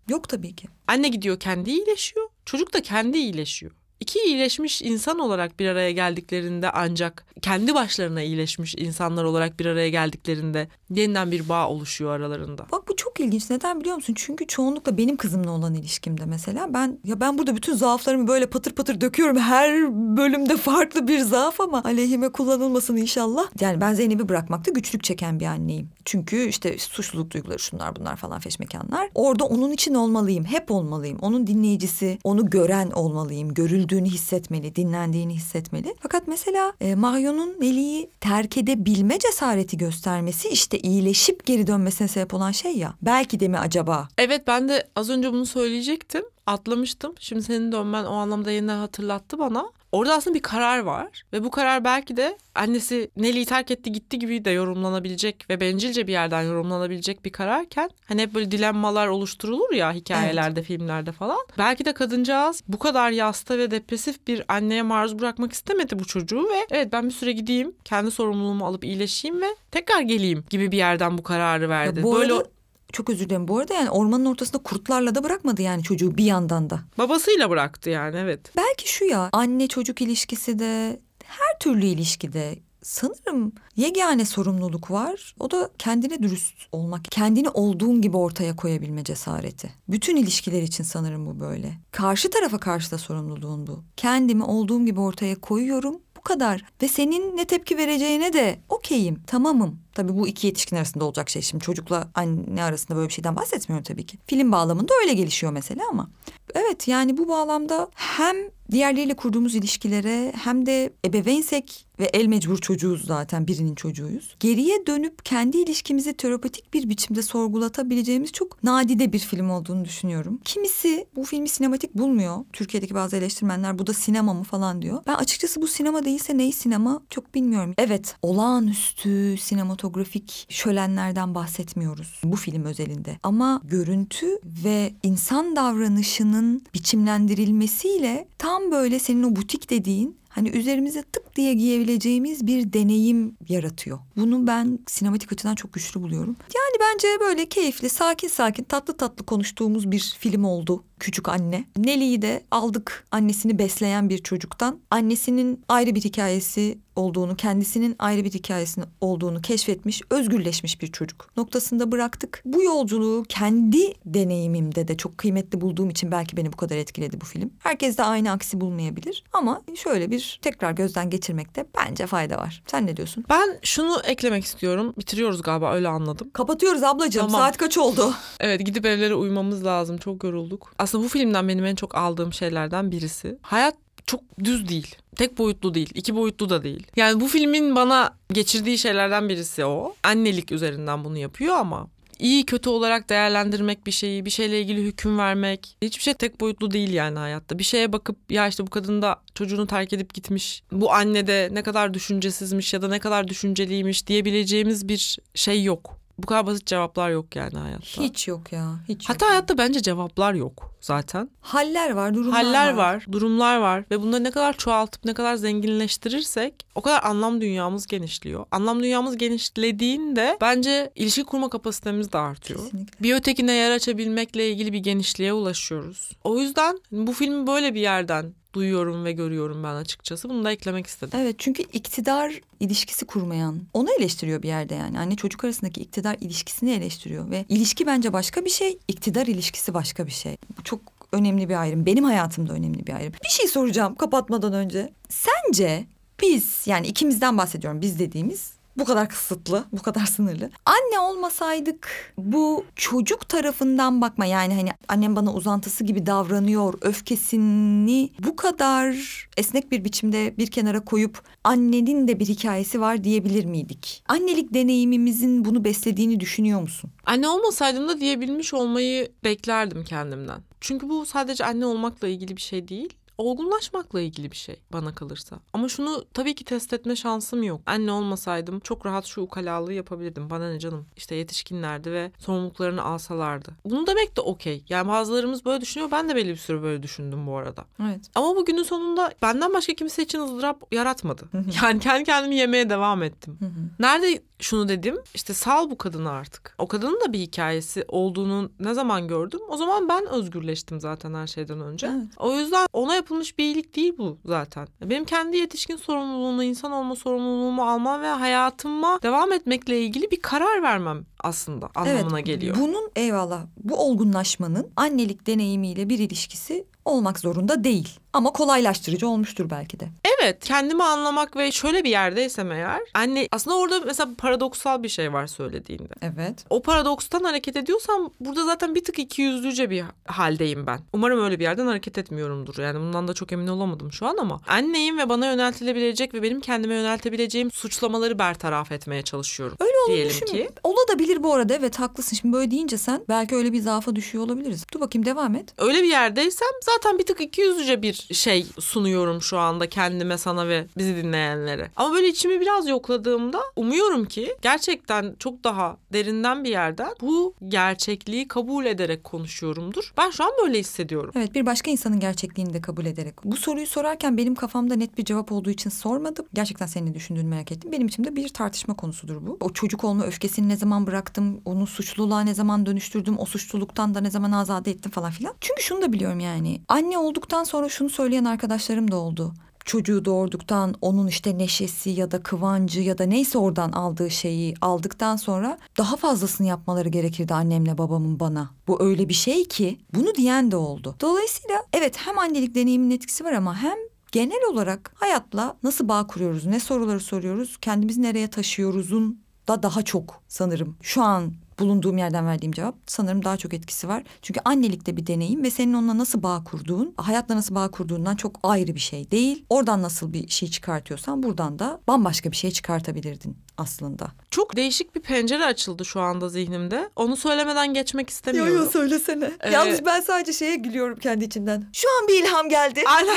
Yok tabii ki. Anne gidiyor kendi iyileşiyor. Çocuk da kendi iyileşiyor. İki iyileşmiş insan olarak bir araya geldiklerinde ancak kendi başlarına iyileşmiş insanlar olarak bir araya geldiklerinde yeniden bir bağ oluşuyor aralarında. Bak bu çok ilginç. Neden biliyor musun? Çünkü çoğunlukla benim kızımla olan ilişkimde mesela ben ya ben burada bütün zaaflarımı böyle patır patır döküyorum. Her bölümde farklı bir zaaf ama aleyhime kullanılmasın inşallah. Yani ben Zeynep'i bırakmakta güçlük çeken bir anneyim. Çünkü işte suçluluk duyguları şunlar bunlar falan feşmekanlar. Orada onun için olmalıyım. Hep olmalıyım. Onun dinleyicisi, onu gören olmalıyım. Görüldüğünü hissetmeli, dinlendiğini hissetmeli. Fakat mesela e, Marion'un Nelly'yi terk edebilme cesareti göstermesi işte iyileşip geri dönmesine sebep olan şey ya. Belki de mi acaba? Evet ben de az önce bunu söyleyecektim. Atlamıştım. Şimdi senin dönmen o anlamda yeniden hatırlattı bana. Orada aslında bir karar var ve bu karar belki de annesi Nelly'yi terk etti gitti gibi de yorumlanabilecek ve bencilce bir yerden yorumlanabilecek bir kararken hani hep böyle dilemmalar oluşturulur ya hikayelerde, evet. filmlerde falan. Belki de kadıncağız bu kadar yasta ve depresif bir anneye maruz bırakmak istemedi bu çocuğu ve evet ben bir süre gideyim, kendi sorumluluğumu alıp iyileşeyim ve tekrar geleyim gibi bir yerden bu kararı verdi. Ya bu böyle arada çok özür dilerim. Bu arada yani ormanın ortasında kurtlarla da bırakmadı yani çocuğu bir yandan da. Babasıyla bıraktı yani evet. Belki şu ya anne çocuk ilişkisi de her türlü ilişkide sanırım yegane sorumluluk var. O da kendine dürüst olmak, kendini olduğun gibi ortaya koyabilme cesareti. Bütün ilişkiler için sanırım bu böyle. Karşı tarafa karşı da sorumluluğun bu. Kendimi olduğum gibi ortaya koyuyorum. Kadar. Ve senin ne tepki vereceğine de okeyim, tamamım. Tabii bu iki yetişkin arasında olacak şey. Şimdi çocukla anne arasında böyle bir şeyden bahsetmiyorum tabii ki. Film bağlamında öyle gelişiyor mesela ama. Evet yani bu bağlamda hem diğerleriyle kurduğumuz ilişkilere hem de ebeveynsek ve el mecbur çocuğuz zaten birinin çocuğuyuz. Geriye dönüp kendi ilişkimizi terapetik bir biçimde sorgulatabileceğimiz çok nadide bir film olduğunu düşünüyorum. Kimisi bu filmi sinematik bulmuyor. Türkiye'deki bazı eleştirmenler bu da sinema mı falan diyor. Ben açıkçası bu sinema değilse neyi sinema çok bilmiyorum. Evet olağanüstü sinematografik şölenlerden bahsetmiyoruz bu film özelinde. Ama görüntü ve insan davranışının biçimlendirilmesiyle tam böyle senin o butik dediğin hani üzerimize tık diye giyebileceğimiz bir deneyim yaratıyor. Bunu ben sinematik açıdan çok güçlü buluyorum. Yani bence böyle keyifli, sakin sakin, tatlı tatlı konuştuğumuz bir film oldu. Küçük Anne. Nelly'yi de aldık annesini besleyen bir çocuktan. Annesinin ayrı bir hikayesi olduğunu, kendisinin ayrı bir hikayesinin olduğunu keşfetmiş, özgürleşmiş bir çocuk noktasında bıraktık. Bu yolculuğu kendi deneyimimde de çok kıymetli bulduğum için belki beni bu kadar etkiledi bu film. Herkes de aynı aksi bulmayabilir ama şöyle bir tekrar gözden geçirmekte bence fayda var. Sen ne diyorsun? Ben şunu eklemek istiyorum. Bitiriyoruz galiba öyle anladım. Kapatıyoruz ablacığım. Tamam. Saat kaç oldu? Evet gidip evlere uyumamız lazım. Çok yorulduk. Aslında bu filmden benim en çok aldığım şeylerden birisi. Hayat çok düz değil. Tek boyutlu değil, iki boyutlu da değil. Yani bu filmin bana geçirdiği şeylerden birisi o. Annelik üzerinden bunu yapıyor ama iyi kötü olarak değerlendirmek bir şeyi, bir şeyle ilgili hüküm vermek. Hiçbir şey tek boyutlu değil yani hayatta. Bir şeye bakıp ya işte bu kadın da çocuğunu terk edip gitmiş. Bu anne de ne kadar düşüncesizmiş ya da ne kadar düşünceliymiş diyebileceğimiz bir şey yok. Bu kadar basit cevaplar yok yani hayatta. Hiç yok ya. Hiç Hatta yok. hayatta bence cevaplar yok zaten. Haller var, durumlar Haller var. var, durumlar var ve bunları ne kadar çoğaltıp ne kadar zenginleştirirsek o kadar anlam dünyamız genişliyor. Anlam dünyamız genişlediğinde bence ilişki kurma kapasitemiz de artıyor. Kesinlikle. Bir ötekine yer açabilmekle ilgili bir genişliğe ulaşıyoruz. O yüzden bu filmi böyle bir yerden duyuyorum ve görüyorum ben açıkçası. Bunu da eklemek istedim. Evet çünkü iktidar ilişkisi kurmayan onu eleştiriyor bir yerde yani. Anne çocuk arasındaki iktidar ilişkisini eleştiriyor ve ilişki bence başka bir şey, iktidar ilişkisi başka bir şey. Bu çok önemli bir ayrım. Benim hayatımda önemli bir ayrım. Bir şey soracağım kapatmadan önce. Sence biz yani ikimizden bahsediyorum biz dediğimiz bu kadar kısıtlı, bu kadar sınırlı. Anne olmasaydık bu çocuk tarafından bakma yani hani annem bana uzantısı gibi davranıyor öfkesini bu kadar esnek bir biçimde bir kenara koyup annenin de bir hikayesi var diyebilir miydik? Annelik deneyimimizin bunu beslediğini düşünüyor musun? Anne olmasaydım da diyebilmiş olmayı beklerdim kendimden. Çünkü bu sadece anne olmakla ilgili bir şey değil. Olgunlaşmakla ilgili bir şey bana kalırsa. Ama şunu tabii ki test etme şansım yok. Anne olmasaydım çok rahat şu ukalalığı yapabilirdim. Bana ne canım işte yetişkinlerdi ve sorumluluklarını alsalardı. Bunu demek de okey. Yani bazılarımız böyle düşünüyor. Ben de belli bir süre böyle düşündüm bu arada. Evet. Ama bugünün sonunda benden başka kimse için ızdırap yaratmadı. Yani kendi kendimi yemeye devam ettim. Nerede şunu dedim işte sal bu kadını artık. O kadının da bir hikayesi olduğunu ne zaman gördüm? O zaman ben özgürleştim zaten her şeyden önce. Evet. O yüzden ona yapılmış bir iyilik değil bu zaten. Benim kendi yetişkin sorumluluğumu, insan olma sorumluluğumu almam ve hayatıma devam etmekle ilgili bir karar vermem aslında anlamına geliyor. Bunun eyvallah bu olgunlaşmanın annelik deneyimiyle bir ilişkisi olmak zorunda değil. Ama kolaylaştırıcı olmuştur belki de. Evet kendimi anlamak ve şöyle bir yerdeysem eğer anne aslında orada mesela paradoksal bir şey var söylediğinde. Evet. O paradokstan hareket ediyorsam burada zaten bir tık ikiyüzlüce bir haldeyim ben. Umarım öyle bir yerden hareket etmiyorumdur. Yani bundan da çok emin olamadım şu an ama anneyim ve bana yöneltilebilecek ve benim kendime yöneltebileceğim suçlamaları bertaraf etmeye çalışıyorum. Öyle olduğunu Diyelim ki. Olabilir bu arada evet haklısın. Şimdi böyle deyince sen belki öyle bir zaafa düşüyor olabiliriz. Dur bakayım devam et. Öyle bir yerdeysem zaten bir tık ikiyüzlüce bir şey sunuyorum şu anda kendime, sana ve bizi dinleyenlere. Ama böyle içimi biraz yokladığımda umuyorum ki gerçekten çok daha derinden bir yerden bu gerçekliği kabul ederek konuşuyorumdur. Ben şu an böyle hissediyorum. Evet bir başka insanın gerçekliğini de kabul ederek. Bu soruyu sorarken benim kafamda net bir cevap olduğu için sormadım. Gerçekten senin ne düşündüğünü merak ettim. Benim için de bir tartışma konusudur bu. O çocuk olma öfkesini ne zaman bıraktım, onu suçluluğa ne zaman dönüştürdüm, o suçluluktan da ne zaman azade ettim falan filan. Çünkü şunu da biliyorum yani. Anne olduktan sonra şunu söyleyen arkadaşlarım da oldu. Çocuğu doğurduktan onun işte neşesi ya da kıvancı ya da neyse oradan aldığı şeyi aldıktan sonra daha fazlasını yapmaları gerekirdi annemle babamın bana. Bu öyle bir şey ki bunu diyen de oldu. Dolayısıyla evet hem annelik deneyiminin etkisi var ama hem genel olarak hayatla nasıl bağ kuruyoruz, ne soruları soruyoruz, kendimizi nereye taşıyoruzun da daha çok sanırım şu an bulunduğum yerden verdiğim cevap sanırım daha çok etkisi var. Çünkü annelikte bir deneyim ve senin onunla nasıl bağ kurduğun, hayatla nasıl bağ kurduğundan çok ayrı bir şey değil. Oradan nasıl bir şey çıkartıyorsan buradan da bambaşka bir şey çıkartabilirdin aslında. Çok değişik bir pencere açıldı şu anda zihnimde. Onu söylemeden geçmek istemiyorum. söylesene. Ee, Yalnız ben sadece şeye gülüyorum kendi içimden. Şu an bir ilham geldi. Aynen.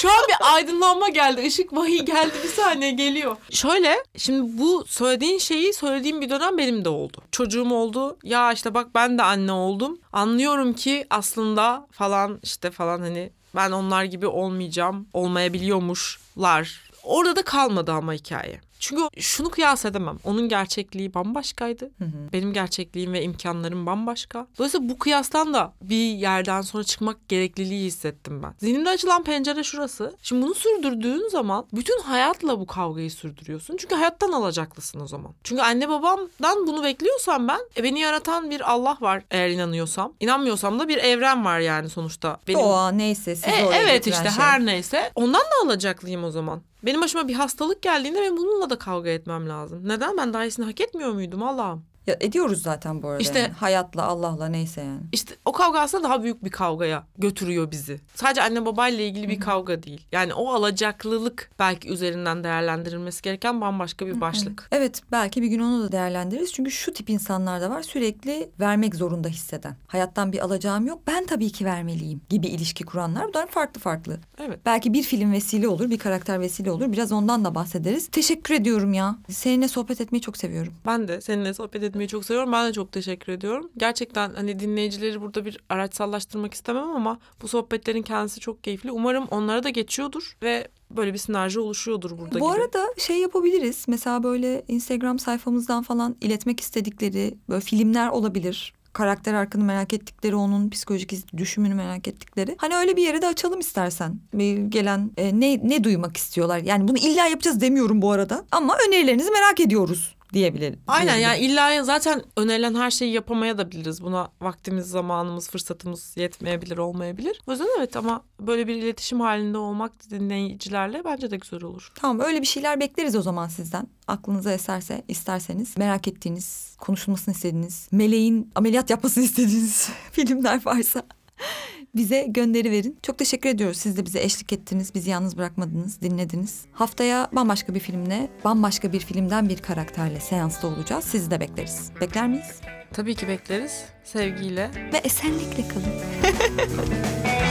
Şu an bir aydınlanma geldi. Işık vahiy geldi. Bir saniye geliyor. Şöyle şimdi bu söylediğin şeyi söylediğim bir dönem benim de oldu. Çocuğum oldu. Ya işte bak ben de anne oldum. Anlıyorum ki aslında falan işte falan hani ben onlar gibi olmayacağım. Olmayabiliyormuşlar. Orada da kalmadı ama hikaye. Çünkü şunu kıyas edemem. Onun gerçekliği bambaşkaydı. Benim gerçekliğim ve imkanlarım bambaşka. Dolayısıyla bu kıyastan da bir yerden sonra çıkmak gerekliliği hissettim ben. Zihnimde açılan pencere şurası. Şimdi bunu sürdürdüğün zaman bütün hayatla bu kavgayı sürdürüyorsun. Çünkü hayattan alacaklısın o zaman. Çünkü anne babamdan bunu bekliyorsam ben e, beni yaratan bir Allah var eğer inanıyorsam. İnanmıyorsam da bir evren var yani sonuçta. Benim... Doğa neyse sizi E, oraya evet işte şey. her neyse. Ondan da alacaklıyım o zaman. Benim başıma bir hastalık geldiğinde benim bununla da kavga etmem lazım. Neden? Ben daha hak etmiyor muydum Allah'ım? Ya ediyoruz zaten bu arada. İşte- yani. hayatla, Allah'la neyse yani. İşte o kavga aslında daha büyük bir kavgaya götürüyor bizi. Sadece anne babayla ilgili bir kavga değil. Yani o alacaklılık belki üzerinden değerlendirilmesi gereken bambaşka bir başlık. Evet belki bir gün onu da değerlendiririz. Çünkü şu tip insanlar da var sürekli vermek zorunda hisseden. Hayattan bir alacağım yok ben tabii ki vermeliyim gibi ilişki kuranlar. Bunlar farklı farklı. Evet. Belki bir film vesile olur, bir karakter vesile olur. Biraz ondan da bahsederiz. Teşekkür ediyorum ya. Seninle sohbet etmeyi çok seviyorum. Ben de seninle sohbet etmeyi çok seviyorum. Ben de çok teşekkür ediyorum. Gerçekten hani dinleyicileri burada bir araçsallaştırmak istemem ama bu sohbetlerin kendisi çok keyifli. Umarım onlara da geçiyordur ve böyle bir sinerji oluşuyordur burada Bu gibi. arada şey yapabiliriz. Mesela böyle Instagram sayfamızdan falan iletmek istedikleri böyle filmler olabilir. Karakter arkını merak ettikleri, onun psikolojik düşümünü merak ettikleri. Hani öyle bir yere de açalım istersen. Bir gelen e, ne ne duymak istiyorlar. Yani bunu illa yapacağız demiyorum bu arada. Ama önerilerinizi merak ediyoruz diyebilirim. Aynen diyebilirim. yani illa zaten önerilen her şeyi yapamaya da biliriz. Buna vaktimiz, zamanımız, fırsatımız yetmeyebilir, olmayabilir. O yüzden evet ama böyle bir iletişim halinde olmak dinleyicilerle bence de güzel olur. Tamam öyle bir şeyler bekleriz o zaman sizden. Aklınıza eserse isterseniz merak ettiğiniz, konuşulmasını istediğiniz, meleğin ameliyat yapmasını istediğiniz filmler varsa bize gönderi verin. Çok teşekkür ediyoruz. Siz de bize eşlik ettiniz, bizi yalnız bırakmadınız, dinlediniz. Haftaya bambaşka bir filmle, bambaşka bir filmden bir karakterle seansta olacağız. Sizi de bekleriz. Bekler miyiz? Tabii ki bekleriz. Sevgiyle. Ve esenlikle kalın.